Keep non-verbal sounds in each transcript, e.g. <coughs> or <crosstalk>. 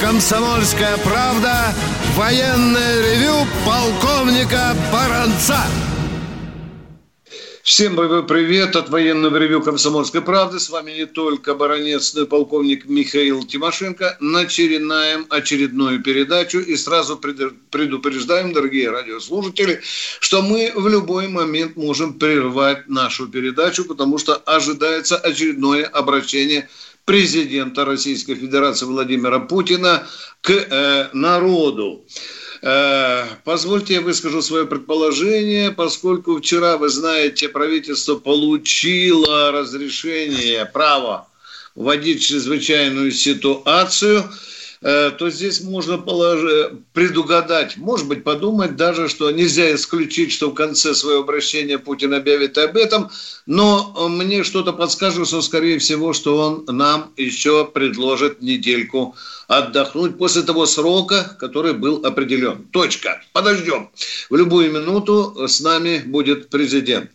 «Комсомольская правда» военное ревю полковника Баранца. Всем боевой привет от военного ревю «Комсомольской правды». С вами не только баронец, но и полковник Михаил Тимошенко. Начинаем очередную передачу и сразу предупреждаем, дорогие радиослушатели, что мы в любой момент можем прервать нашу передачу, потому что ожидается очередное обращение президента Российской Федерации Владимира Путина к э, народу. Э, позвольте я выскажу свое предположение, поскольку вчера, вы знаете, правительство получило разрешение, право вводить чрезвычайную ситуацию – то здесь можно предугадать, может быть, подумать даже, что нельзя исключить, что в конце своего обращения Путин объявит об этом, но мне что-то подскажет, что, скорее всего, что он нам еще предложит недельку отдохнуть после того срока, который был определен. Точка. Подождем. В любую минуту с нами будет президент.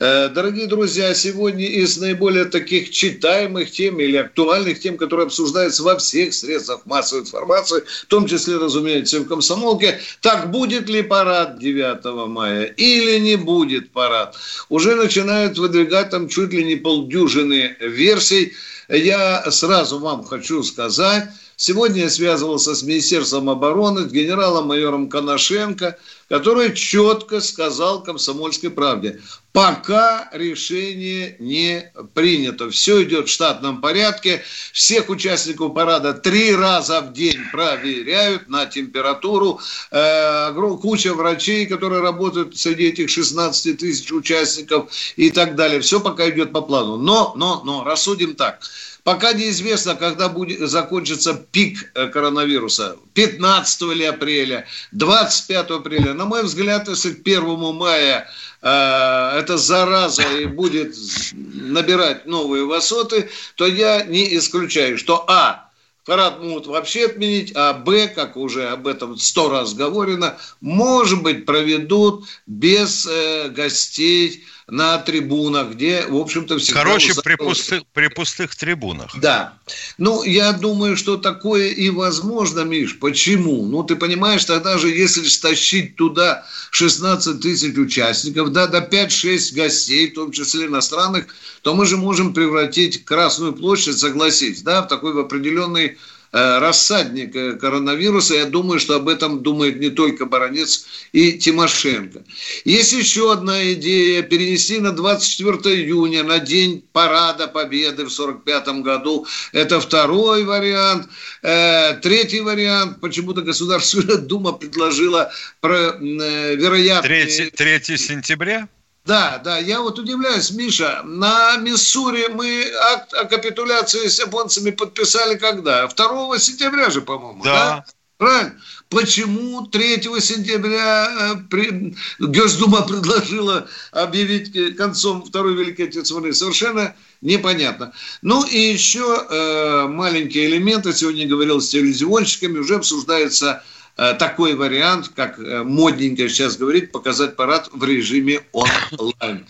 Э, дорогие друзья, сегодня из наиболее таких читаемых тем или актуальных тем, которые обсуждаются во всех средствах массовой информации, в том числе, разумеется, в комсомолке, так будет ли парад 9 мая или не будет парад. Уже начинают выдвигать там чуть ли не полдюжины версий. Я сразу вам хочу сказать, Сегодня я связывался с Министерством обороны, с генералом-майором Коношенко, который четко сказал комсомольской правде, пока решение не принято. Все идет в штатном порядке. Всех участников парада три раза в день проверяют на температуру. Э, куча врачей, которые работают среди этих 16 тысяч участников и так далее. Все пока идет по плану. Но, но, но, рассудим так – Пока неизвестно, когда будет закончится пик э, коронавируса. 15 ли апреля, 25 апреля. На мой взгляд, если к 1 мая э, эта зараза и будет набирать новые высоты, то я не исключаю, что А. Парад могут вообще отменить, а Б, как уже об этом сто раз говорено, может быть, проведут без э, гостей на трибунах, где, в общем-то, всегда... Короче, при пустых, при пустых трибунах. Да. Ну, я думаю, что такое и возможно, Миш. Почему? Ну, ты понимаешь, тогда же, если стащить туда 16 тысяч участников, да, до 5-6 гостей, в том числе иностранных, то мы же можем превратить Красную площадь, согласись, да, в такой в определенный рассадник э, коронавируса. Я думаю, что об этом думает не только Баранец и Тимошенко. Есть еще одна идея. Перенести на 24 июня, на день парада Победы в 45 году. Это второй вариант. Э, третий вариант. Почему-то Государственная Дума предложила про вероятность... 3, 3 сентября? Да, да, я вот удивляюсь, Миша, на Миссури мы акт о капитуляции с японцами подписали когда? 2 сентября же, по-моему, да? да? Правильно? Почему 3 сентября э, при... Госдума предложила объявить концом Второй Великой Отечественной войны? Совершенно непонятно. Ну и еще э, маленькие элементы. Сегодня говорил с телевизионщиками, уже обсуждается Э, такой вариант, как э, модненько сейчас говорить, показать парад в режиме онлайн.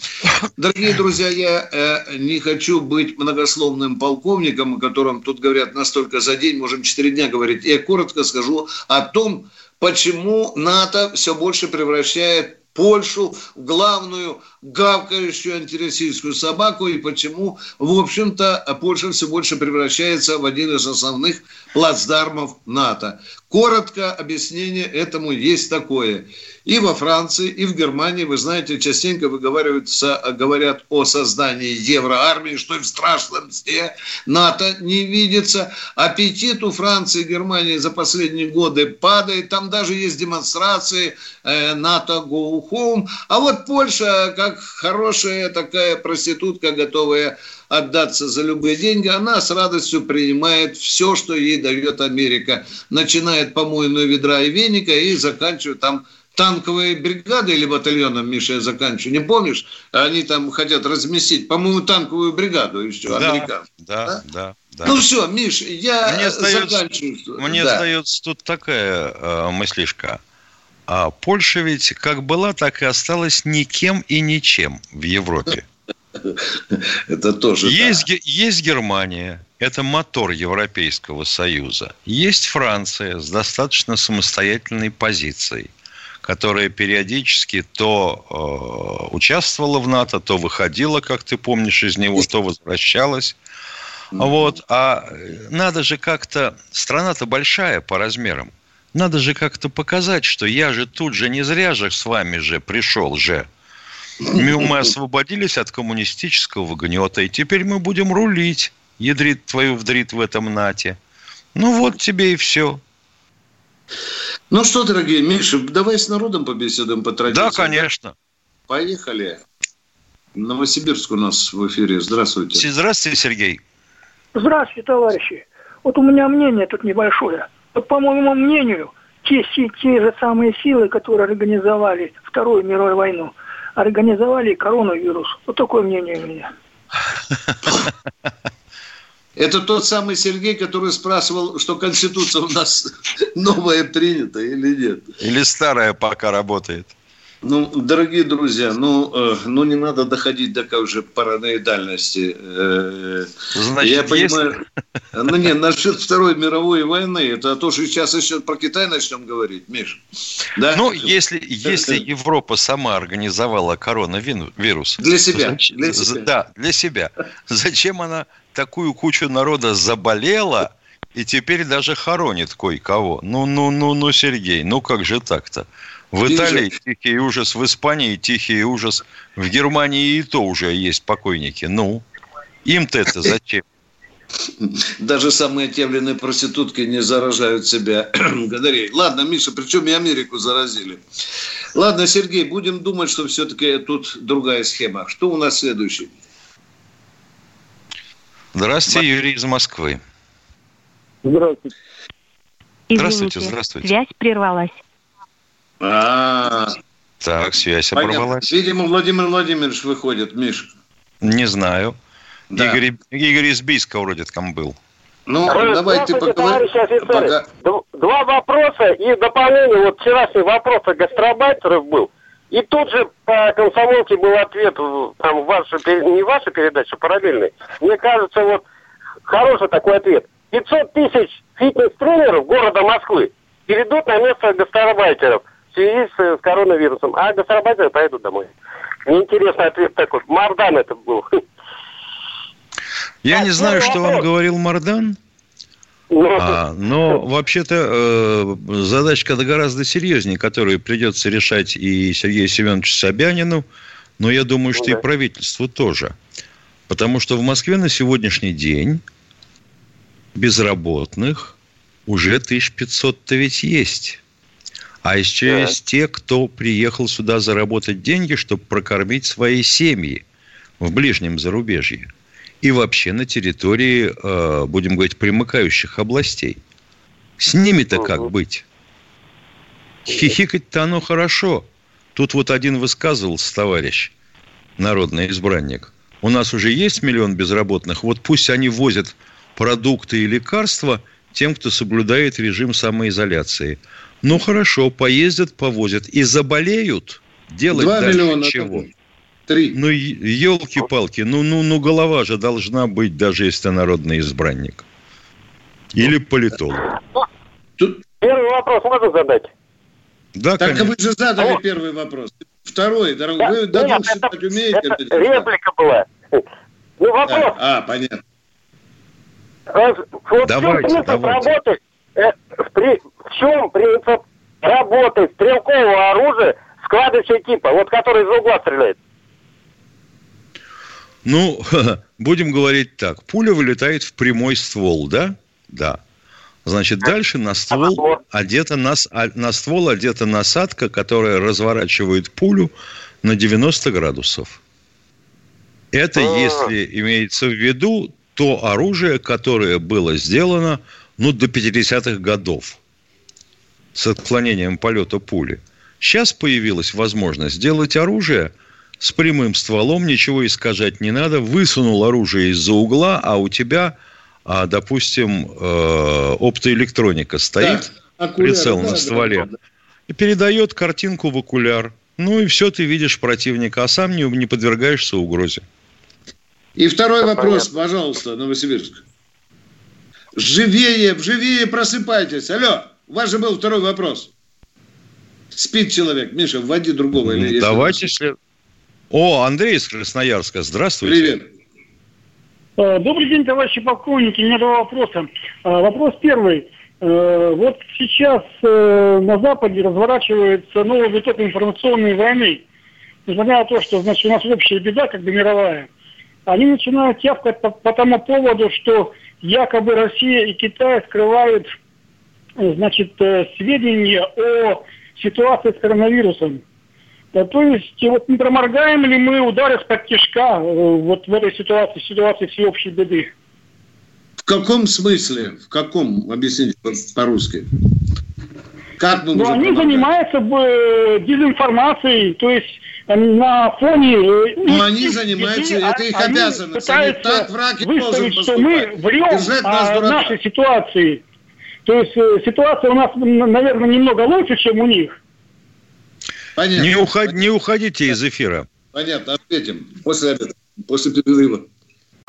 Дорогие друзья, я э, не хочу быть многословным полковником, о котором тут говорят настолько за день, можем 4 дня говорить. Я коротко скажу о том, почему НАТО все больше превращает Польшу главную гавкающую антироссийскую собаку и почему, в общем-то, Польша все больше превращается в один из основных плацдармов НАТО. Коротко объяснение этому есть такое. И во Франции, и в Германии, вы знаете, частенько выговариваются, говорят о создании евроармии, что в страшном сне НАТО не видится. Аппетит у Франции и Германии за последние годы падает. Там даже есть демонстрации э, НАТО go home. А вот Польша, как хорошая такая проститутка, готовая отдаться за любые деньги, она с радостью принимает все, что ей дает Америка. Начинает помойную ведра и веника и заканчивает там танковые бригады или батальоном, Миша, я заканчиваю, не помнишь? Они там хотят разместить, по-моему, танковую бригаду еще, да, американцев. Да, да, да. Да. Ну все, Миш, я мне заканчиваю. Мне да. остается тут такая э, мыслишка. А Польша ведь как была, так и осталась никем и ничем в Европе. <laughs> Это тоже. Есть, да. есть Германия, это мотор Европейского Союза. Есть Франция с достаточно самостоятельной позицией, которая периодически то э, участвовала в НАТО, то выходила, как ты помнишь, из него, то возвращалась. Вот. А надо же как-то... Страна-то большая по размерам. Надо же как-то показать, что я же тут же не зря же с вами же пришел же. Мы освободились от коммунистического гнета, и теперь мы будем рулить ядрит твою вдрит в этом нате. Ну вот тебе и все. Ну что, дорогие Миша, давай с народом побеседуем по традиции. Да, конечно. Поехали. Новосибирск у нас в эфире. Здравствуйте. Здравствуйте, Сергей. Здравствуйте, товарищи. Вот у меня мнение тут небольшое. Вот по моему мнению, те, те же самые силы, которые организовали Вторую мировую войну, организовали коронавирус. Вот такое мнение у меня. Это тот самый Сергей, который спрашивал, что Конституция у нас <laughs> новая принята или нет. Или старая пока работает. Ну, дорогие друзья, ну, э, ну не надо доходить до как же параноидальности. Э, Значит, Я понимаю, есть... ну не, насчет Второй мировой войны, это то, что сейчас еще про Китай начнем говорить, Миш. Да? Ну, если, если Европа сама организовала коронавирус. Для себя, зачем, для себя. Да, для себя. Зачем она такую кучу народа заболела и теперь даже хоронит кое-кого? Ну, ну, ну, ну, Сергей, ну как же так-то? В Италии тихий ужас, в Испании тихий ужас, в Германии и то уже есть покойники. Ну, им-то это зачем? <laughs> Даже самые отъявленные проститутки не заражают себя <clears throat> гадарей. Ладно, Миша, причем и Америку заразили. Ладно, Сергей, будем думать, что все-таки тут другая схема. Что у нас следующий? Здравствуйте, Юрий из Москвы. Здравствуйте. Здравствуйте, здравствуйте. Связь прервалась. А, так, связь Понятно. оборвалась. Видимо, Владимир Владимирович выходит, Миш. Не знаю. Да. Игорь, Игорь из Бийска вроде там был. Ну, давай ты поговори. Пока... Два вопроса и дополнение. Вот вчерашний вопрос о гастробайтерах был. И тут же по комсомолке был ответ, там, ваша, не ваша передача, параллельный. Мне кажется, вот хороший такой ответ. 500 тысяч фитнес-тренеров города Москвы перейдут на место гастарбайтеров в связи с, с коронавирусом, а гастарбайтеры поедут домой. Неинтересный ответ такой. Мардан это был. Я не знаю, что вам говорил Мардан, ну, а, но вообще-то э, задачка гораздо серьезнее, которую придется решать и Сергею Семеновичу Собянину, но я думаю, что и правительству тоже. Потому что в Москве на сегодняшний день безработных уже 1500-то ведь есть. А еще да. те, кто приехал сюда заработать деньги, чтобы прокормить свои семьи в ближнем зарубежье. И вообще на территории, э, будем говорить, примыкающих областей. С ними-то как быть? Хихикать-то оно хорошо. Тут вот один высказывался, товарищ, народный избранник. У нас уже есть миллион безработных, вот пусть они возят продукты и лекарства тем, кто соблюдает режим самоизоляции – ну хорошо, поездят, повозят и заболеют. Делать Два дальше миллиона чего? Три. Ну, елки-палки, ну, ну, ну, голова же должна быть, даже если народный избранник. Или политолог. Тут... Первый вопрос можно задать? Да, так конечно. вы же задали Алло. первый вопрос. Второй, дорогой, да, вы до двух считать умеете? Это реплика была. Ну, вопрос. Да. А, понятно. Вот давайте, давайте. работы Э, при, в чем принцип работы стрелкового оружия складывающего типа, вот который из угла стреляет? Ну, <laughs> будем говорить так. Пуля вылетает в прямой ствол, да? Да. Значит, дальше на ствол одета нас, а, на ствол одета насадка, которая разворачивает пулю на 90 градусов. Это, а. если имеется в виду, то оружие, которое было сделано ну, до 50-х годов с отклонением полета пули. Сейчас появилась возможность сделать оружие с прямым стволом, ничего искажать не надо, высунул оружие из-за угла, а у тебя, а, допустим, э, оптоэлектроника стоит, да, прицел да, на стволе, да, да. и передает картинку в окуляр. Ну и все, ты видишь противника, а сам не, не подвергаешься угрозе. И второй вопрос, пожалуйста, Новосибирск. Живее, живее просыпайтесь. Алло, у вас же был второй вопрос. Спит человек. Миша, вводи другого. Ну, или давайте, если... О, Андрей из Красноярска. Здравствуйте. Привет. Э, добрый день, товарищи полковники. У меня два вопроса. Э, вопрос первый. Э, вот сейчас на Западе разворачивается новый виток информационной войны. Несмотря на то, что значит, у нас общая беда, как бы мировая, они начинают тявкать по, по тому поводу, что якобы Россия и Китай скрывают значит, сведения о ситуации с коронавирусом. Да, то есть, вот не проморгаем ли мы удары с-под тяжка вот в этой ситуации, ситуации всеобщей беды? В каком смысле? В каком? Объясните по-русски. Как мы ну, они помогать? занимаются э, дезинформацией, то есть э, на фоне... Э, ну, они занимаются, людей, это их обязанность. Они так враг и должен поступать. что мы врем о нашей ситуации. То есть ситуация у нас, наверное, немного лучше, чем у них. Понятно. Не, уход, не уходите из эфира. Понятно, ответим. После обеда, после перерыва.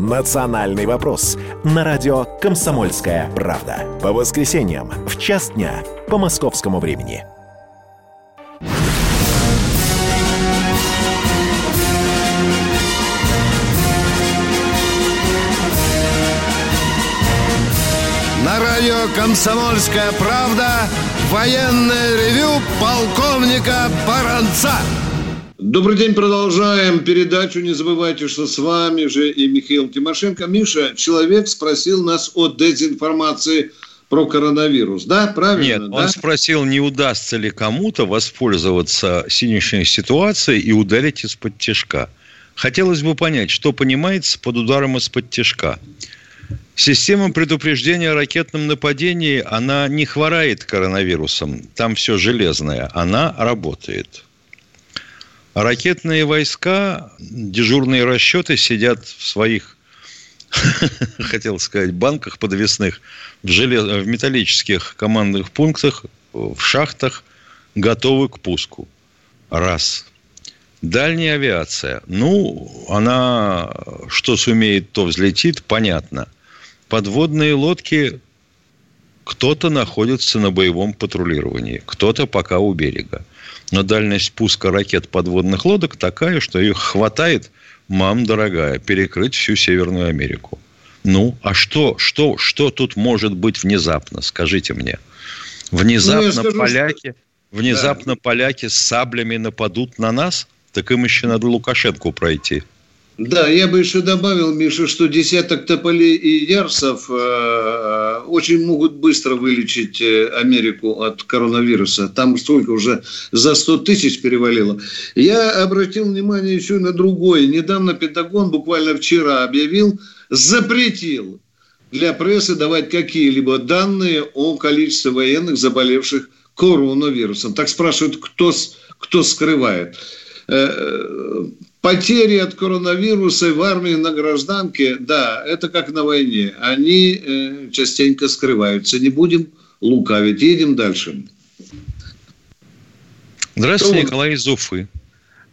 «Национальный вопрос» на радио «Комсомольская правда». По воскресеньям в час дня по московскому времени. На радио «Комсомольская правда» военное ревю полковника Баранца. Добрый день, продолжаем передачу. Не забывайте, что с вами же и Михаил Тимошенко. Миша, человек спросил нас о дезинформации про коронавирус. Да, правильно? Нет, да? он спросил, не удастся ли кому-то воспользоваться синюшной ситуацией и ударить из-под тяжка. Хотелось бы понять, что понимается под ударом из-под тяжка. Система предупреждения о ракетном нападении, она не хворает коронавирусом. Там все железное. Она работает. Ракетные войска, дежурные расчеты сидят в своих, <laughs> хотел сказать, банках подвесных, в, желез... в металлических командных пунктах, в шахтах, готовы к пуску. Раз. Дальняя авиация. Ну, она что сумеет, то взлетит, понятно. Подводные лодки кто-то находится на боевом патрулировании, кто-то пока у берега. Но дальность пуска ракет подводных лодок такая, что их хватает, мам дорогая, перекрыть всю Северную Америку. Ну, а что, что, что тут может быть внезапно, скажите мне? Внезапно ну, скажу, поляки, что... внезапно да. поляки с саблями нападут на нас? Так им еще надо Лукашенко пройти. Да, я бы еще добавил, Миша, что десяток тополей и ярсов э, очень могут быстро вылечить э, Америку от коронавируса. Там столько уже за 100 тысяч перевалило. Я обратил внимание еще на другое. Недавно Пентагон буквально вчера объявил, запретил для прессы давать какие-либо данные о количестве военных, заболевших коронавирусом. Так спрашивают, кто, кто скрывает. Э, потери от коронавируса в армии на гражданке, да, это как на войне. Они э, частенько скрываются. Не будем лукавить. Едем дальше. Здравствуйте, Николай из Уфы.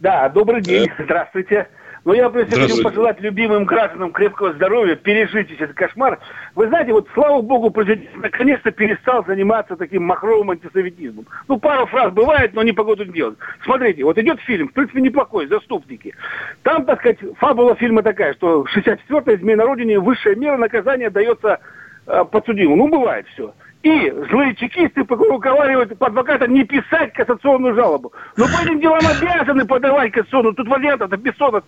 Да, добрый день. Здравствуйте. Но я прежде хочу пожелать любимым гражданам крепкого здоровья, пережить этот кошмар. Вы знаете, вот слава богу, президент наконец-то перестал заниматься таким махровым антисоветизмом. Ну, пару фраз бывает, но не погоду делать. Смотрите, вот идет фильм, в принципе, неплохой, «Заступники». Там, так сказать, фабула фильма такая, что 64-я измена Родине высшая мера наказания дается э, подсудимому. Ну, бывает все и злые чекисты уговаривают адвоката не писать кассационную жалобу. Но по этим делам обязаны подавать кассационную. Тут вариантов, Бессонов,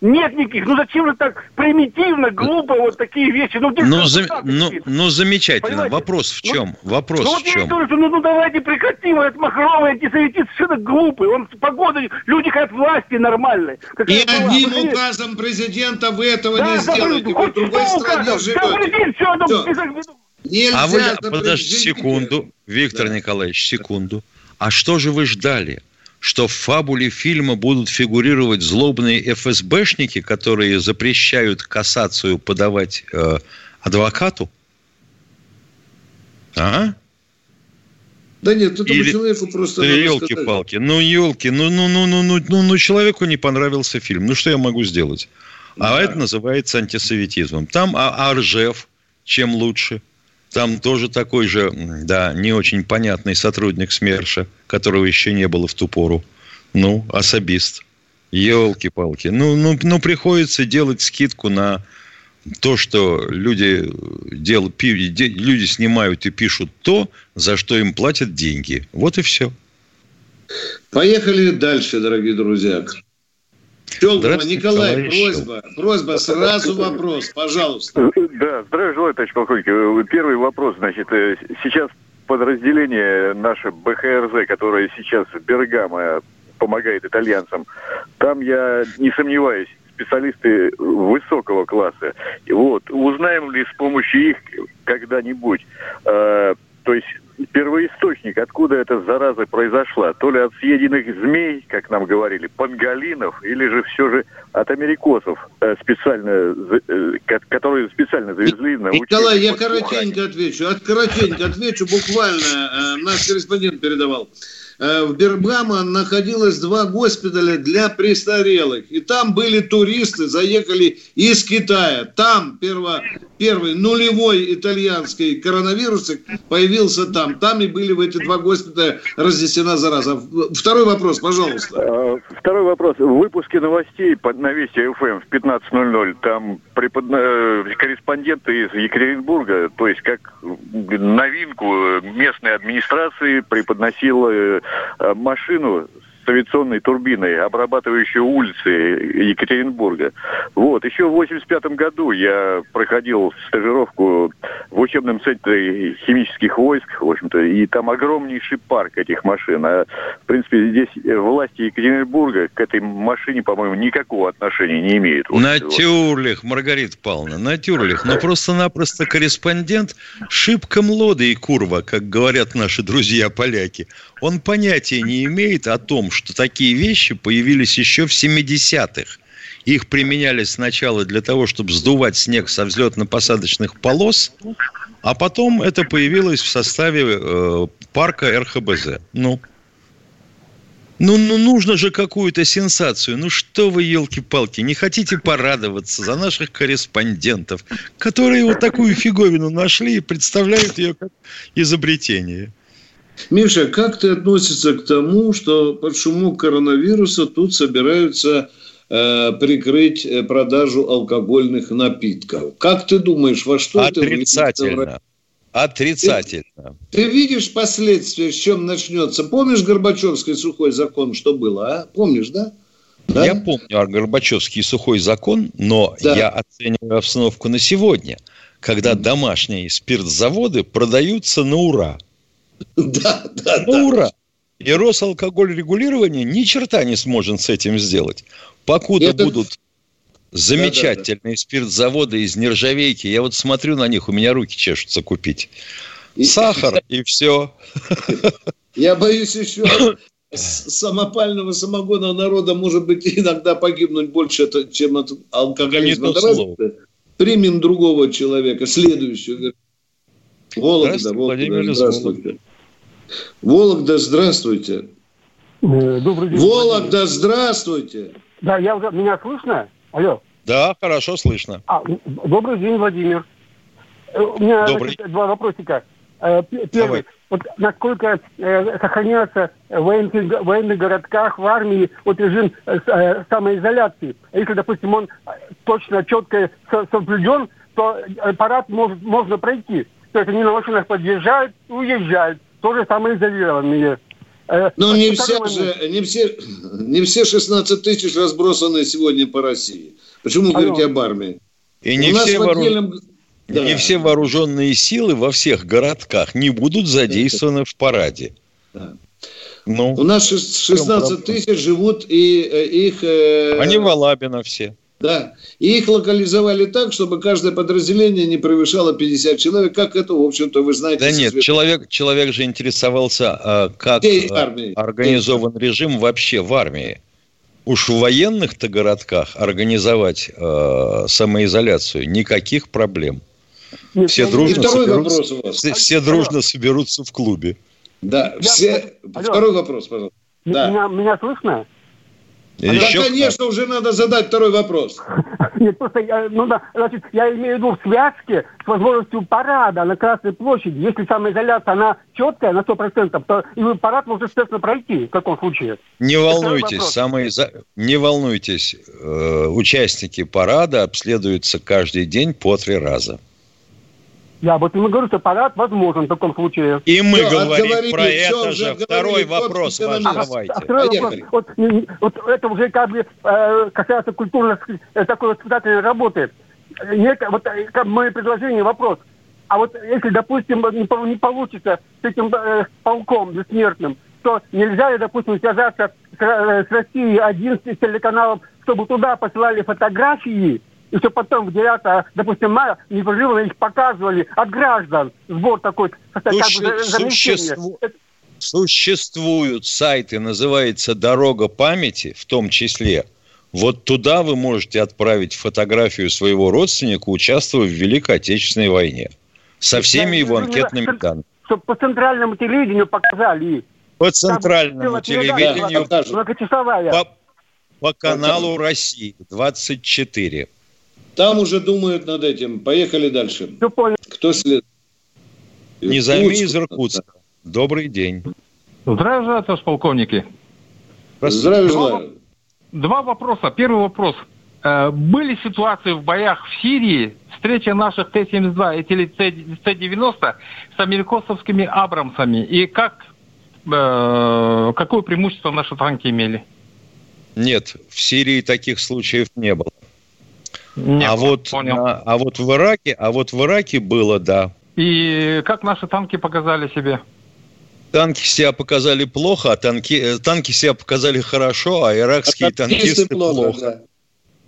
нет никаких. Ну зачем же так примитивно, глупо вот такие вещи? Ну, ну, за, ну, ну замечательно. Понимаете? Вопрос в чем? Ну, Вопрос ну, в чем? Говорю, что, ну, ну давайте прекратим. Этот махровый антисоветист совершенно глупый. Он погода, люди хотят власти нормальной. И одним была. указом президента вы этого да, не сделаете. Вы в другой стране живете. Все, все. А вы, подождите секунду, Виктор да. Николаевич, секунду. А что же вы ждали? Что в фабуле фильма будут фигурировать злобные ФСБшники, которые запрещают кассацию подавать э, адвокату? А? Да нет, этому Или... человеку просто... Да елки-палки, ну елки, ну, ну, ну, ну, ну, ну, ну, человеку не понравился фильм. Ну, что я могу сделать? А да. это называется антисоветизмом. Там а, Аржев чем лучше. Там тоже такой же, да, не очень понятный сотрудник СМЕРШа, которого еще не было в ту пору. Ну, особист. Елки-палки. Ну, ну, ну, приходится делать скидку на то, что люди, дел, люди снимают и пишут то, за что им платят деньги. Вот и все. Поехали дальше, дорогие друзья. Щелкова, Николай, просьба, просьба, сразу вопрос, пожалуйста. Да, здравия желаю, товарищ полковник. Первый вопрос, значит, э, сейчас подразделение наше БХРЗ, которое сейчас в Бергамо помогает итальянцам, там я не сомневаюсь, специалисты высокого класса. Вот, узнаем ли с помощью их когда-нибудь, э, то есть первоисточник, откуда эта зараза произошла, то ли от съеденных змей, как нам говорили, панголинов, или же все же от америкосов, э, специально, э, которые специально завезли на Николай, я коротенько отвечу, от коротенько отвечу, буквально э, наш корреспондент передавал. Э, в Бергамо находилось два госпиталя для престарелых. И там были туристы, заехали из Китая. Там перво, первый нулевой итальянский коронавирус появился там. Там и были в эти два госпиталя разнесена зараза. Второй вопрос, пожалуйста. Э, второй вопрос. В выпуске новостей на Вести ФМ в 15.00 там препод... Э, корреспонденты из Екатеринбурга, то есть как новинку местной администрации преподносила машину с авиационной турбиной, обрабатывающей улицы Екатеринбурга. Вот. Еще в 85 году я проходил стажировку в учебном центре химических войск, в общем-то, и там огромнейший парк этих машин. А, в принципе, здесь власти Екатеринбурга к этой машине, по-моему, никакого отношения не имеют. Натюрлих, Маргарита Павловна, натюрлих. Но просто-напросто корреспондент шибком лоды и курва, как говорят наши друзья-поляки. Он понятия не имеет о том, что такие вещи появились еще в 70-х. Их применяли сначала для того, чтобы сдувать снег со взлетно-посадочных полос, а потом это появилось в составе э, парка РХБЗ. Ну, ну, ну, нужно же какую-то сенсацию. Ну, что вы, елки-палки, не хотите порадоваться за наших корреспондентов, которые вот такую фиговину нашли и представляют ее как изобретение? Миша, как ты относишься к тому, что под шумок коронавируса тут собираются э, прикрыть э, продажу алкогольных напитков? Как ты думаешь, во что Отрицательно. это Отрицательно. Ты, ты видишь последствия, с чем начнется? Помнишь Горбачевский сухой закон, что было, а? Помнишь, да? Да? Я помню Горбачевский сухой закон, но да. я оцениваю обстановку на сегодня, когда домашние спиртзаводы продаются на ура. <laughs> Да, да, ну, да. ура! И Росалкоголь регулирования ни черта не сможет с этим сделать. Покуда Это... будут замечательные да, да, да. спиртзаводы из нержавейки, я вот смотрю на них, у меня руки чешутся купить. И... Сахар <laughs> и все. Я боюсь еще <coughs> самопального самогона народа может быть <laughs> иногда погибнуть больше, чем от алкоголизма. Примем другого человека, следующего. Вологда, Вологда, здравствуйте. Вологда, здравствуйте. Э, добрый день. Вологда, здравствуйте. Да, я уже, меня слышно? Алло. Да, хорошо слышно. А, добрый день, Владимир. Э, у меня добрый. Значит, два вопросика. Э, первый. Давай. Вот насколько э, сохраняется в военных, военных городках, в армии вот режим э, самоизоляции. Если, допустим, он точно, четко соблюден, то парад может, можно пройти. То есть они на машинах подъезжают и уезжают. Тоже самоизолированные. Э, ну, не все, же, не, все, <clears throat> не все 16 тысяч разбросаны сегодня по России. Почему Алло. говорите об армии? И не все, вооруж... отдельном... да. не все вооруженные силы во всех городках не будут задействованы в параде. Да. Ну, У нас 16 тысяч живут, и э, их... Э, Они в Алабино все. Да. И их локализовали так, чтобы каждое подразделение не превышало 50 человек, как это, в общем-то, вы знаете. Да нет, человек, человек же интересовался, а, как армии. организован Всей. режим вообще в армии. Уж в военных-то городках организовать э, самоизоляцию никаких проблем. Нет, все дружно, соберутся, все, все дружно соберутся в клубе. Да, все... Алло. Второй вопрос, пожалуйста. Да. Меня, меня слышно? Да, Еще... конечно, уже надо задать второй вопрос. <laughs> Нет, просто, я, ну да, значит, я имею в виду в связке с возможностью парада на Красной площади. Если самоизоляция, она четкая на 100%, то и парад может, естественно, пройти в каком случае. Не волнуйтесь, самоизо... не волнуйтесь. Э, участники парада обследуются каждый день по три раза. Я вот и говорю, что парад возможен в таком случае. И мы да, говорим про это же. Второй вопрос ваш а, давайте. А, второй вопрос. Вот, вот это уже как бы э, касается культурной э, такой воспитательной работы. Нет, вот э, как мое предложение, вопрос. А вот если, допустим, не, не получится с этим э, полком бессмертным, то нельзя ли, допустим, связаться с, э, с Россией один с телеканалом, чтобы туда посылали фотографии, и что потом в 9, допустим, мая непрерывно их показывали от граждан. Сбор такой, бы, существу... Существуют сайты, называется «Дорога памяти», в том числе. Вот туда вы можете отправить фотографию своего родственника, участвуя в Великой Отечественной войне. Со всеми его анкетными данными. Чтобы по центральному телевидению показали. По центральному телевидению. По, по каналу России 24. Там уже думают над этим. Поехали дальше. Кто след? Низами из Иркутска. Добрый день. Здравия желаю, товарищ полковники. Здравия желаю. Два вопроса. Первый вопрос. Э, были ситуации в боях в Сирии, встреча наших Т-72 и Т-90 с америкосовскими Абрамсами. И как, э, какое преимущество наши танки имели? Нет, в Сирии таких случаев не было. Не а, вот, понял. А, а вот в Ираке, а вот в Ираке было, да. И как наши танки показали себе? Танки себя показали плохо, а танки, э, танки себя показали хорошо, а иракские а танкисты, плохо. плохо. Да.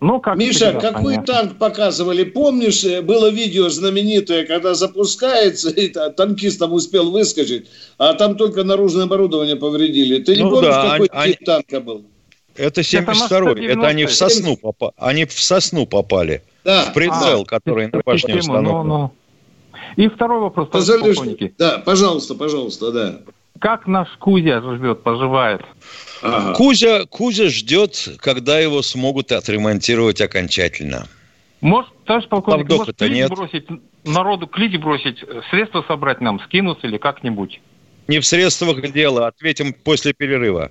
Ну, как Миша, какой понятно. танк показывали? Помнишь, э, было видео знаменитое, когда запускается, <laughs> и танкист там успел выскочить, а там только наружное оборудование повредили. Ты не ну, помнишь, да, какой они, тип танка был? Это 72-й. Это, они в сосну попали. Они в сосну попали. Да. В прицел, а, который на башне ну, установлен. Ну, ну. И второй вопрос. Позволишь? Да, пожалуйста, пожалуйста, да. Как наш Кузя живет, поживает? Ага. Кузя, Кузя ждет, когда его смогут отремонтировать окончательно. Может, товарищ полковник, может клич нет. бросить, народу клич бросить, средства собрать нам, скинуть или как-нибудь? Не в средствах дело, ответим после перерыва.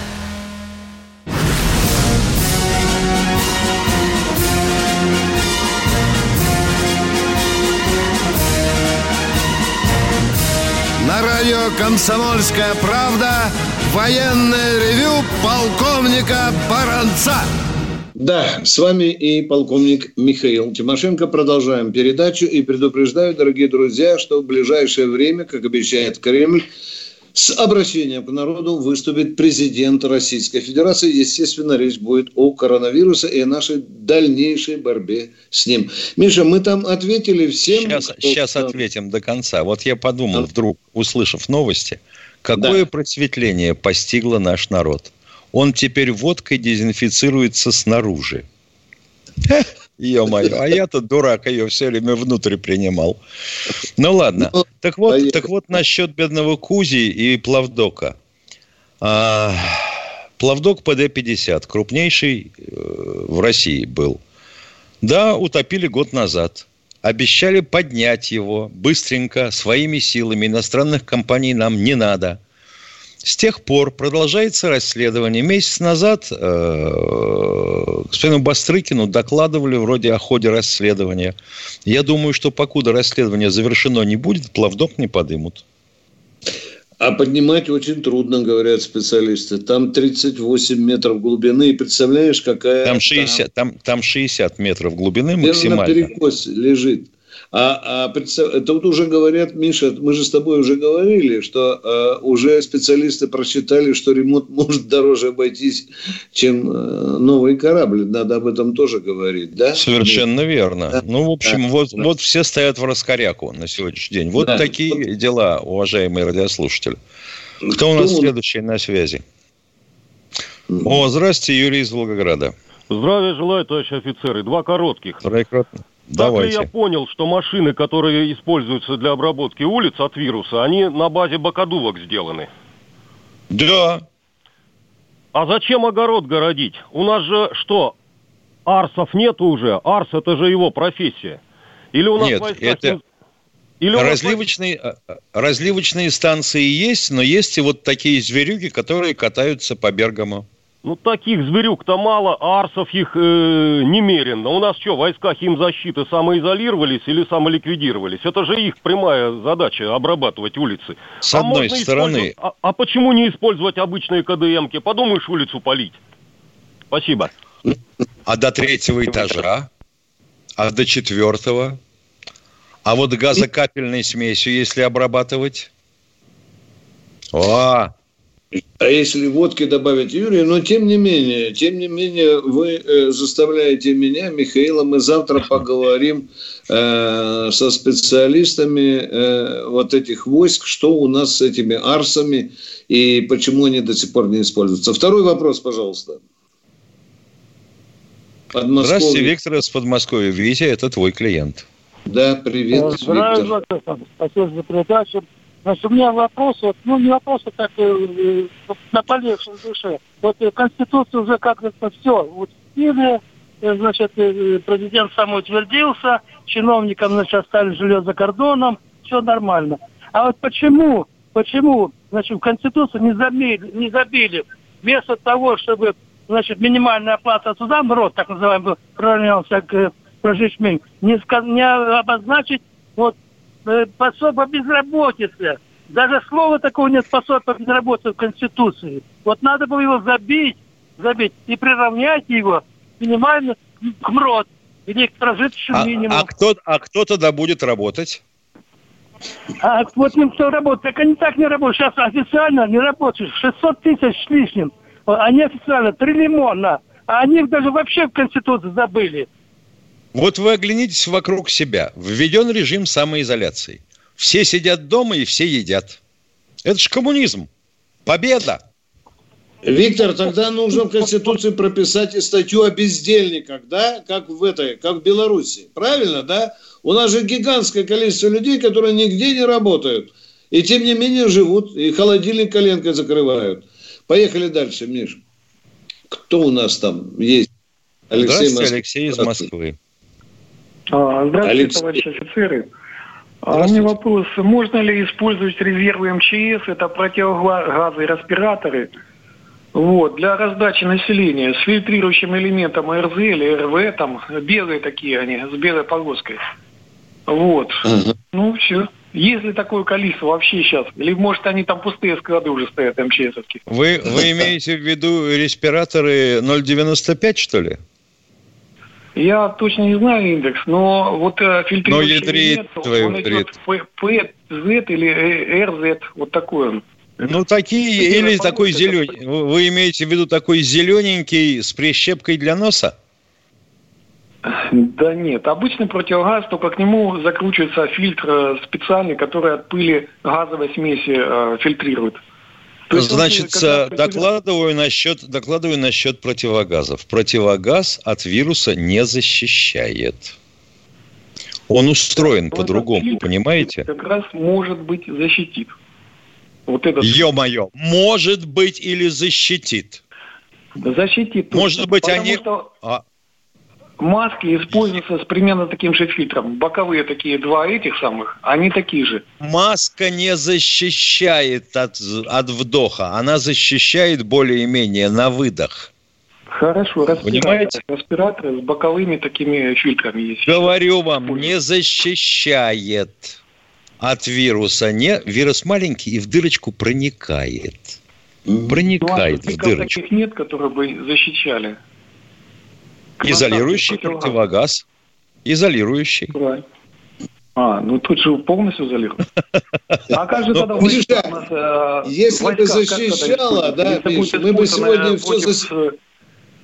Радио «Комсомольская правда» Военное ревю полковника Баранца. Да, с вами и полковник Михаил Тимошенко. Продолжаем передачу и предупреждаю, дорогие друзья, что в ближайшее время, как обещает Кремль, с обращением к народу выступит президент Российской Федерации. Естественно, речь будет о коронавирусе и о нашей дальнейшей борьбе с ним. Миша, мы там ответили всем. Сейчас, кто... сейчас ответим до конца. Вот я подумал, вдруг, услышав новости, какое да. просветление постигло наш народ. Он теперь водкой дезинфицируется снаружи. <laughs> Ё-моё, а <laughs> я-то дурак, ее все время внутрь принимал. Ну ладно. Ну, так вот, так вот насчет бедного Кузи и Плавдока. А, Плавдок ПД-50, крупнейший э, в России был. Да, утопили год назад. Обещали поднять его быстренько, своими силами. Иностранных компаний нам не надо. С тех пор продолжается расследование. Месяц назад э, господину Бастрыкину докладывали вроде о ходе расследования. Я думаю, что покуда расследование завершено не будет, плавдок не подымут. А поднимать очень трудно, говорят специалисты. Там 38 метров глубины. И представляешь, какая... Там 60, там, там 60 метров глубины максимально. На перекосе лежит. А, а вот уже говорят, Миша, мы же с тобой уже говорили, что э, уже специалисты просчитали, что ремонт <laughs> может дороже обойтись, чем э, новый корабль. Надо об этом тоже говорить, да? Совершенно верно. Да. Ну, в общем, да. вот, да. вот все стоят в раскоряку на сегодняшний день. Вот да. такие вот. дела, уважаемые радиослушатели. Кто, Кто у нас следующий на связи? О, здрасте, Юрий из Волгограда. Здравия желаю, товарищи офицеры. Два коротких. Троекратно. Давайте. Так ли я понял, что машины, которые используются для обработки улиц от вируса, они на базе бокодувок сделаны? Да. А зачем огород городить? У нас же что, арсов нет уже? Арс это же его профессия. Или у нас нет, это... Или разливочные. А, а, разливочные станции есть, но есть и вот такие зверюги, которые катаются по Бергаму. Ну, таких зверюк-то мало, а арсов их э, немерено. У нас что, войска химзащиты самоизолировались или самоликвидировались? Это же их прямая задача – обрабатывать улицы. С а одной стороны... А, а почему не использовать обычные КДМки? Подумаешь, улицу полить. Спасибо. А до третьего этажа? А до четвертого? А вот газокапельной смесью, если обрабатывать? О, а если водки добавить, Юрий, но тем не менее, тем не менее, вы э, заставляете меня, Михаила, мы завтра поговорим э, со специалистами э, вот этих войск, что у нас с этими арсами и почему они до сих пор не используются. Второй вопрос, пожалуйста. Здравствуйте, Виктор из Подмосковья. Витя, это твой клиент. Да, привет, Здравствуйте, Виктор. Спасибо за передачу. Значит, у меня вопрос, вот, ну не вопрос, а как э, на полегшем душе. Вот э, Конституция уже как-то все вот э, значит, э, президент сам утвердился, чиновникам, значит, оставили жилье за кордоном, все нормально. А вот почему, почему, значит, в Конституцию не забили, не забили вместо того, чтобы, значит, минимальная оплата суда, МРОД, так называемый, проравнялся к прожиточным, не, не обозначить вот Э, пособие по безработице. Даже слова такого нет пособия по безработице в Конституции. Вот надо было его забить, забить и приравнять его минимально к МРОД или к прожиточному а, минимуму. А кто, а кто тогда будет работать? А вот им кто работает, так они так не работают. Сейчас официально не работают. 600 тысяч с лишним. Они официально 3 лимона. А они даже вообще в Конституции забыли. Вот вы оглянитесь вокруг себя. Введен режим самоизоляции. Все сидят дома и все едят. Это же коммунизм. Победа. Виктор, тогда нужно в Конституции прописать и статью о бездельниках, да, как в этой, как в Беларуси. Правильно, да? У нас же гигантское количество людей, которые нигде не работают. И тем не менее живут, и холодильник коленкой закрывают. Поехали дальше, Миш. Кто у нас там есть? Алексей Здравствуйте, Алексей из Москвы. А, здравствуйте, Алекс... товарищи офицеры. А у меня вопрос. Можно ли использовать резервы МЧС, это противогазы и респираторы, вот, для раздачи населения с фильтрирующим элементом РЗ или РВ, там, белые такие они, с белой полоской. Вот. Угу. Ну, все. Есть ли такое количество вообще сейчас? Или, может, они там пустые склады уже стоят, МЧСовские? Вы, вы имеете в виду респираторы 0,95, что ли? Я точно не знаю индекс, но вот э, фильтрующий но он идет PZ или RZ, вот такой он. Ну, такие, Это или такой зеленый. Вы имеете в виду такой зелененький с прищепкой для носа? Да нет, обычный противогаз, только к нему закручивается фильтр э, специальный, который от пыли газовой смеси э, фильтрирует. Значит, когда... докладываю насчет, докладываю насчет противогазов. Противогаз от вируса не защищает. Он устроен ну, по-другому, понимаете? Как раз может быть защитит. Вот этот... Ё-моё, может быть или защитит? Защитит. Может быть они... Что... А... маски используются с примерно таким же фильтром. Боковые такие два этих самых, они такие же. Маска не защищает от, от вдоха, она защищает более-менее на выдох. Хорошо, респираторы, Понимаете? респираторы с боковыми такими фильтрами есть. Говорю вам, не защищает от вируса. Не, вирус маленький и в дырочку проникает. Проникает ну, а в дырочку. таких нет, которые бы защищали. Изолирующий противогаз. Изолирующий. Правильно. А, ну тут же полностью изолирован. <laughs> А как же тогда войска у нас, э, Если бы защищало, да, Миш, мы бы сегодня все зас... Э,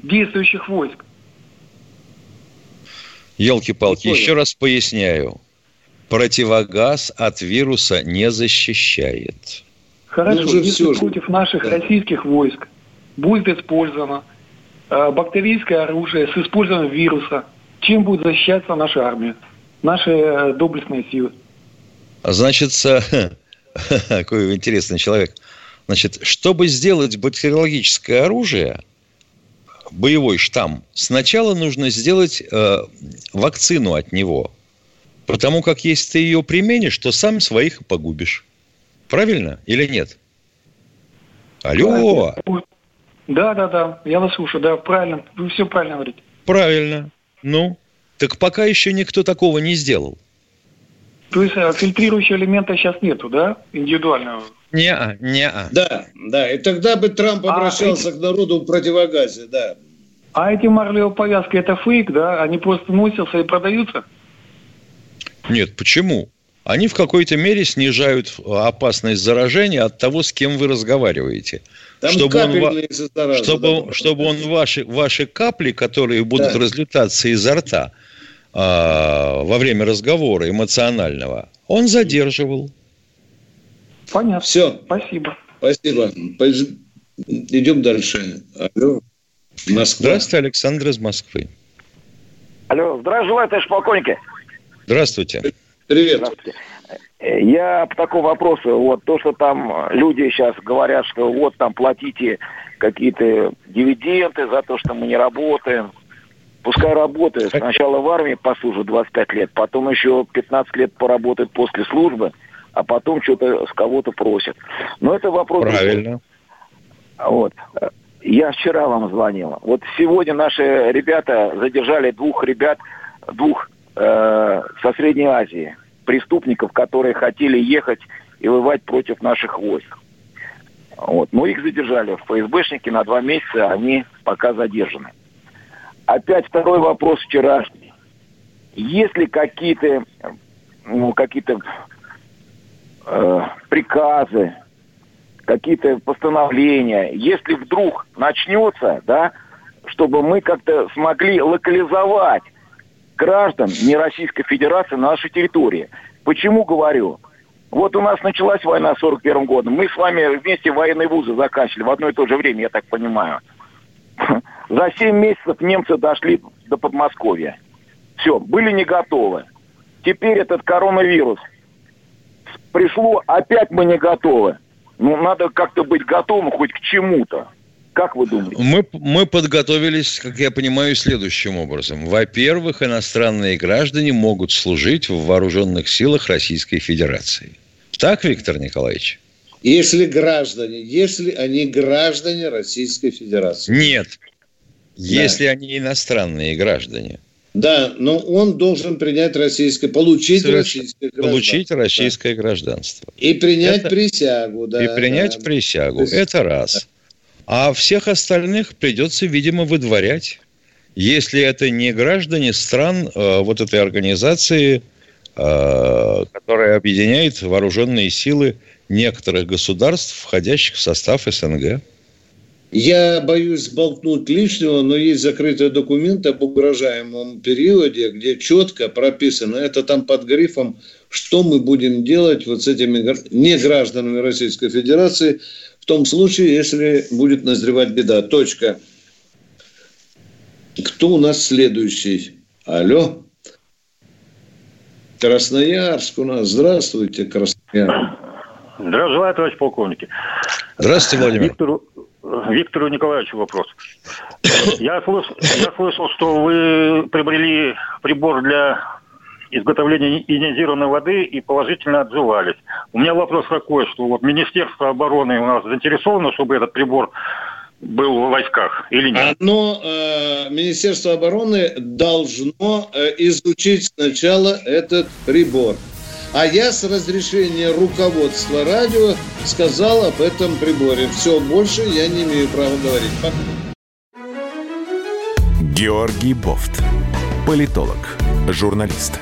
действующих войск. Елки-палки, еще раз поясняю. Противогаз от вируса не защищает. Хорошо, ну, если против наших да. российских войск будет использовано бактерийское оружие с использованием вируса. Чем будет защищаться наша армия, наши э, доблестные силы? Значит, <laughs> какой интересный человек. Значит, чтобы сделать бактериологическое оружие, боевой штамм, сначала нужно сделать э, вакцину от него. Потому как если ты ее применишь, то сам своих погубишь. Правильно или нет? Алло! Да, да, да, я вас слушаю, да, правильно, вы все правильно говорите. Правильно. Ну, так пока еще никто такого не сделал. То есть а, фильтрирующего элемента сейчас нету, да, индивидуального? Не, не. Да, да, и тогда бы Трамп а обращался а к народу в противогазе, да. А эти марлевые повязки это фейк, да? Они просто носятся и продаются? Нет, почему? Они в какой-то мере снижают опасность заражения от того, с кем вы разговариваете. Там чтобы он, зараза, чтобы, да, чтобы он ваши, ваши капли, которые будут да. разлетаться изо рта а, во время разговора эмоционального, он задерживал. Понятно. Все. Спасибо. Спасибо. Идем дальше. Алло. Москва. Здравствуйте, Александр из Москвы. Алло, здравия желаю, товарищ полковники. Здравствуйте. Привет. Здравствуйте. Я по такому вопросу, вот то, что там люди сейчас говорят, что вот там платите какие-то дивиденды за то, что мы не работаем. Пускай работает. Сначала в армии послужит 25 лет, потом еще 15 лет поработает после службы, а потом что-то с кого-то просят. Но это вопрос... Правильно. Вот. Я вчера вам звонил. Вот сегодня наши ребята задержали двух ребят, двух э, со Средней Азии преступников, которые хотели ехать и воевать против наших войск. Вот. Но их задержали ФСБшники на два месяца, они пока задержаны. Опять второй вопрос вчерашний. Есть ли какие-то ну, какие-то э, приказы, какие-то постановления, если вдруг начнется, да, чтобы мы как-то смогли локализовать граждан не Российской Федерации на нашей территории. Почему говорю? Вот у нас началась война в 41 году. Мы с вами вместе военные вузы заканчивали в одно и то же время, я так понимаю. <laughs> За 7 месяцев немцы дошли до Подмосковья. Все, были не готовы. Теперь этот коронавирус пришло, опять мы не готовы. Ну, надо как-то быть готовым хоть к чему-то. Как вы думаете? Мы, мы подготовились, как я понимаю, следующим образом. Во-первых, иностранные граждане могут служить в вооруженных силах Российской Федерации. Так, Виктор Николаевич? Если граждане, если они граждане Российской Федерации. Нет. Да. Если они иностранные граждане. Да, но он должен принять российское, получить Соверш... российское гражданство. Получить российское да. гражданство. И принять Это... присягу, да. И принять да. присягу. Есть... Это раз. А всех остальных придется, видимо, выдворять. Если это не граждане стран э, вот этой организации, э, которая объединяет вооруженные силы некоторых государств, входящих в состав СНГ. Я боюсь болтнуть лишнего, но есть закрытые документы об угрожаемом периоде, где четко прописано, это там под грифом, что мы будем делать вот с этими негражданами Российской Федерации – том случае, если будет назревать беда. Точка. Кто у нас следующий? Алло. Красноярск у нас. Здравствуйте, Красноярск. Здравствуйте, товарищ полковники. Здравствуйте, Владимир. Виктору, Виктору Николаевичу вопрос. Я слышал, я слышал, что вы приобрели прибор для изготовления ионизированной воды и положительно отзывались. У меня вопрос такой, что вот Министерство обороны у нас заинтересовано, чтобы этот прибор был в войсках или нет? Оно, э, Министерство обороны должно э, изучить сначала этот прибор. А я с разрешения руководства радио сказал об этом приборе. Все, больше я не имею права говорить. Георгий Бофт. Политолог, журналист,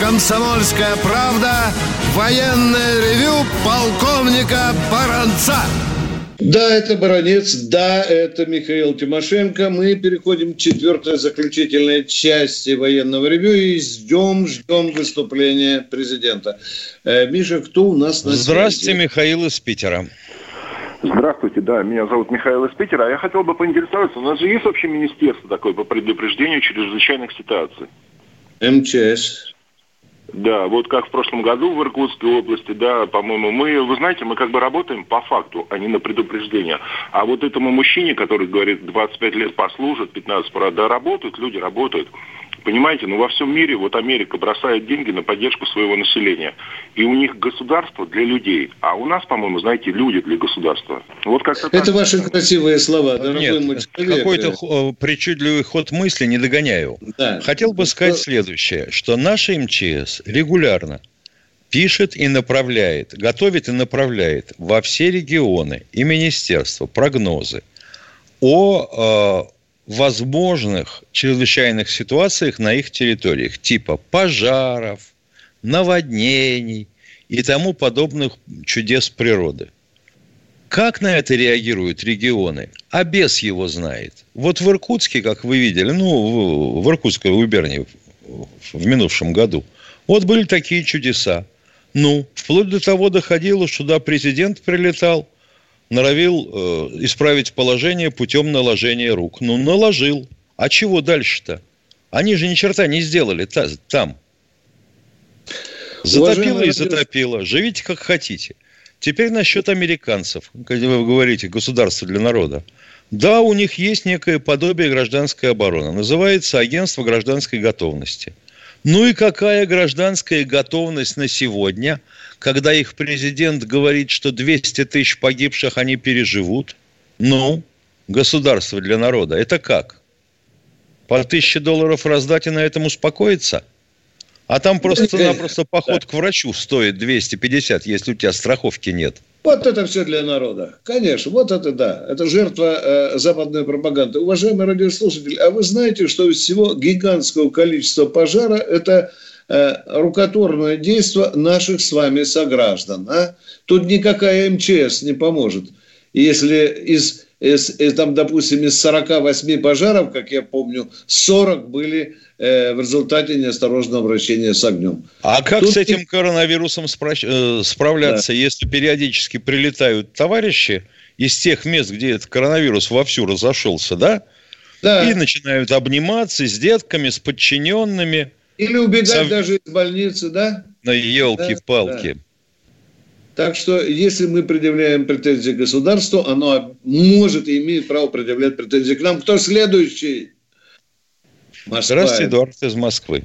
«Комсомольская правда» военное ревю полковника Баранца. Да, это Баранец, да, это Михаил Тимошенко. Мы переходим к четвертой заключительной части военного ревю и ждем, ждем выступления президента. Э, Миша, кто у нас на Здравствуйте, связи? Михаил из Питера. Здравствуйте, да, меня зовут Михаил из Питера. А я хотел бы поинтересоваться, у нас же есть вообще министерство такое по предупреждению чрезвычайных ситуаций? МЧС. Да, вот как в прошлом году в Иркутской области, да, по-моему, мы, вы знаете, мы как бы работаем по факту, а не на предупреждение. А вот этому мужчине, который говорит, 25 лет послужит, 15 пора, да, работают, люди работают. Понимаете, ну во всем мире вот Америка бросает деньги на поддержку своего населения. И у них государство для людей. А у нас, по-моему, знаете, люди для государства. Вот как Это так. ваши красивые слова, дорогой Нет, мой человек. Какой-то причудливый ход мысли не догоняю. Да. Хотел бы сказать следующее, что наша МЧС регулярно пишет и направляет, готовит и направляет во все регионы и министерства прогнозы о э, возможных чрезвычайных ситуациях на их территориях, типа пожаров, наводнений и тому подобных чудес природы. Как на это реагируют регионы? А без его знает. Вот в Иркутске, как вы видели, ну, в Иркутской губернии в минувшем году, вот были такие чудеса. Ну, вплоть до того доходило, что да, президент прилетал – норовил э, исправить положение путем наложения рук. Ну, наложил. А чего дальше-то? Они же ни черта не сделали там. Затопило и затопило. Живите как хотите. Теперь насчет американцев, когда вы говорите государство для народа. Да, у них есть некое подобие гражданской обороны. Называется агентство гражданской готовности – ну и какая гражданская готовность на сегодня, когда их президент говорит, что 200 тысяч погибших они переживут? Ну, государство для народа. Это как? По тысяче долларов раздать и на этом успокоиться? А там просто-напросто поход к врачу стоит 250, если у тебя страховки нет – вот это все для народа. Конечно, вот это да. Это жертва э, западной пропаганды. Уважаемые радиослушатели, а вы знаете, что из всего гигантского количества пожара это рукотворное действие наших с вами сограждан. А? Тут никакая МЧС не поможет. Если из, из, из там, допустим, из 48 пожаров, как я помню, 40 были Э, в результате неосторожного обращения с огнем. А как Тут... с этим коронавирусом спра- э, справляться, да. если периодически прилетают товарищи из тех мест, где этот коронавирус вовсю разошелся, да? Да. И начинают обниматься с детками, с подчиненными. Или убегать Сов... даже из больницы, да? На елки-палки. Да, да. Так что, если мы предъявляем претензии к государству, оно может и имеет право предъявлять претензии к нам. Кто следующий? Москва. Здравствуйте, Эдуард из Москвы.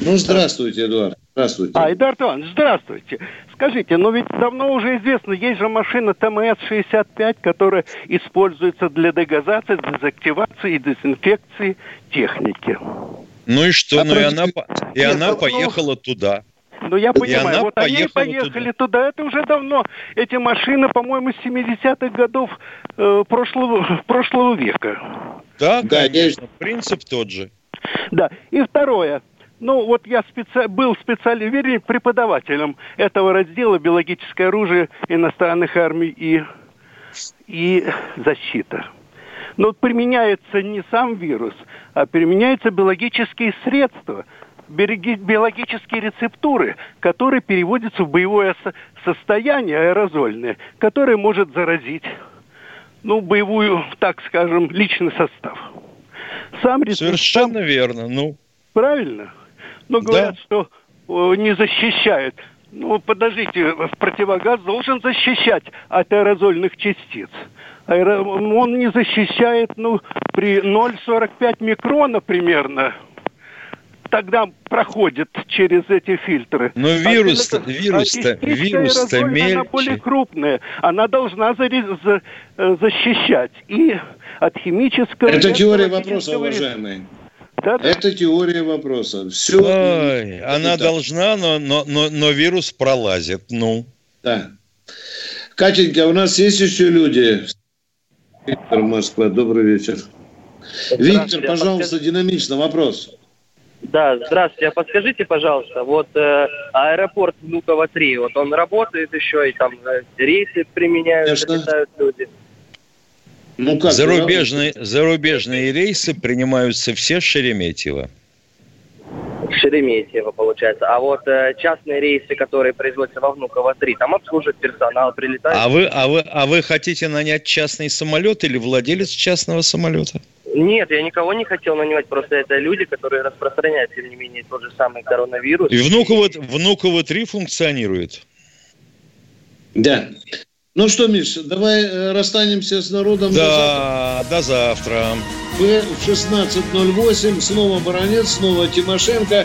Ну, здравствуйте, Эдуард. Здравствуйте. А, Эдуард Иванович, здравствуйте. Скажите, ну ведь давно уже известно, есть же машина ТМС-65, которая используется для дегазации, дезактивации и дезинфекции техники. Ну и что? А ну и она, и Нет, она ну, поехала туда. Ну, я понимаю, вот они поехали туда. туда. Это уже давно. Эти машины, по-моему, с 70-х годов э, прошлого, прошлого века. Да, да, конечно. Принцип тот же. Да. И второе. Ну, вот я специ... был специалистом, вернее, преподавателем этого раздела «Биологическое оружие иностранных армий и, и защита». Но применяется не сам вирус, а применяются биологические средства, биологические рецептуры, которые переводятся в боевое состояние аэрозольное, которое может заразить, ну, боевую, так скажем, личный состав. Сам рецепт... Совершенно верно, ну. Правильно? Но говорят, да. что не защищает. Ну, подождите, противогаз должен защищать от аэрозольных частиц. Он не защищает, ну, при 0,45 микрона примерно тогда проходит через эти фильтры. Но вирус, а вирус-то, вирус-то мельче. Она более крупная. Она должна за, за, э, защищать и от химического... Это теория вопроса, уважаемые. Да, да. Это теория вопроса. Все. Ой, она так. должна, но, но, но, но вирус пролазит. Ну. Да. Катенька, у нас есть еще люди. Виктор Москва, добрый вечер. Виктор, пожалуйста, подскажите. динамично вопрос. Да, здравствуйте. А подскажите, пожалуйста, вот э, аэропорт Внуково-3, вот он работает еще, и там э, рейсы применяют, летают люди. Ну, как зарубежные, зарубежные рейсы принимаются все Шереметьево. Шереметьево, получается. А вот э, частные рейсы, которые производятся во Внуково-3, там обслуживают персонал, прилетает. А вы, а, вы, а вы хотите нанять частный самолет или владелец частного самолета? Нет, я никого не хотел нанимать, просто это люди, которые распространяют, тем не менее, тот же самый коронавирус. И Внуково, Внуково-3 функционирует? Да. Ну что, Миша, давай э, расстанемся с народом. Да, до завтра. До завтра. В 16.08 снова Баранец, снова Тимошенко.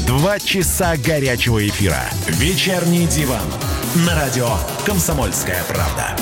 Два часа горячего эфира. «Вечерний диван» на радио «Комсомольская правда».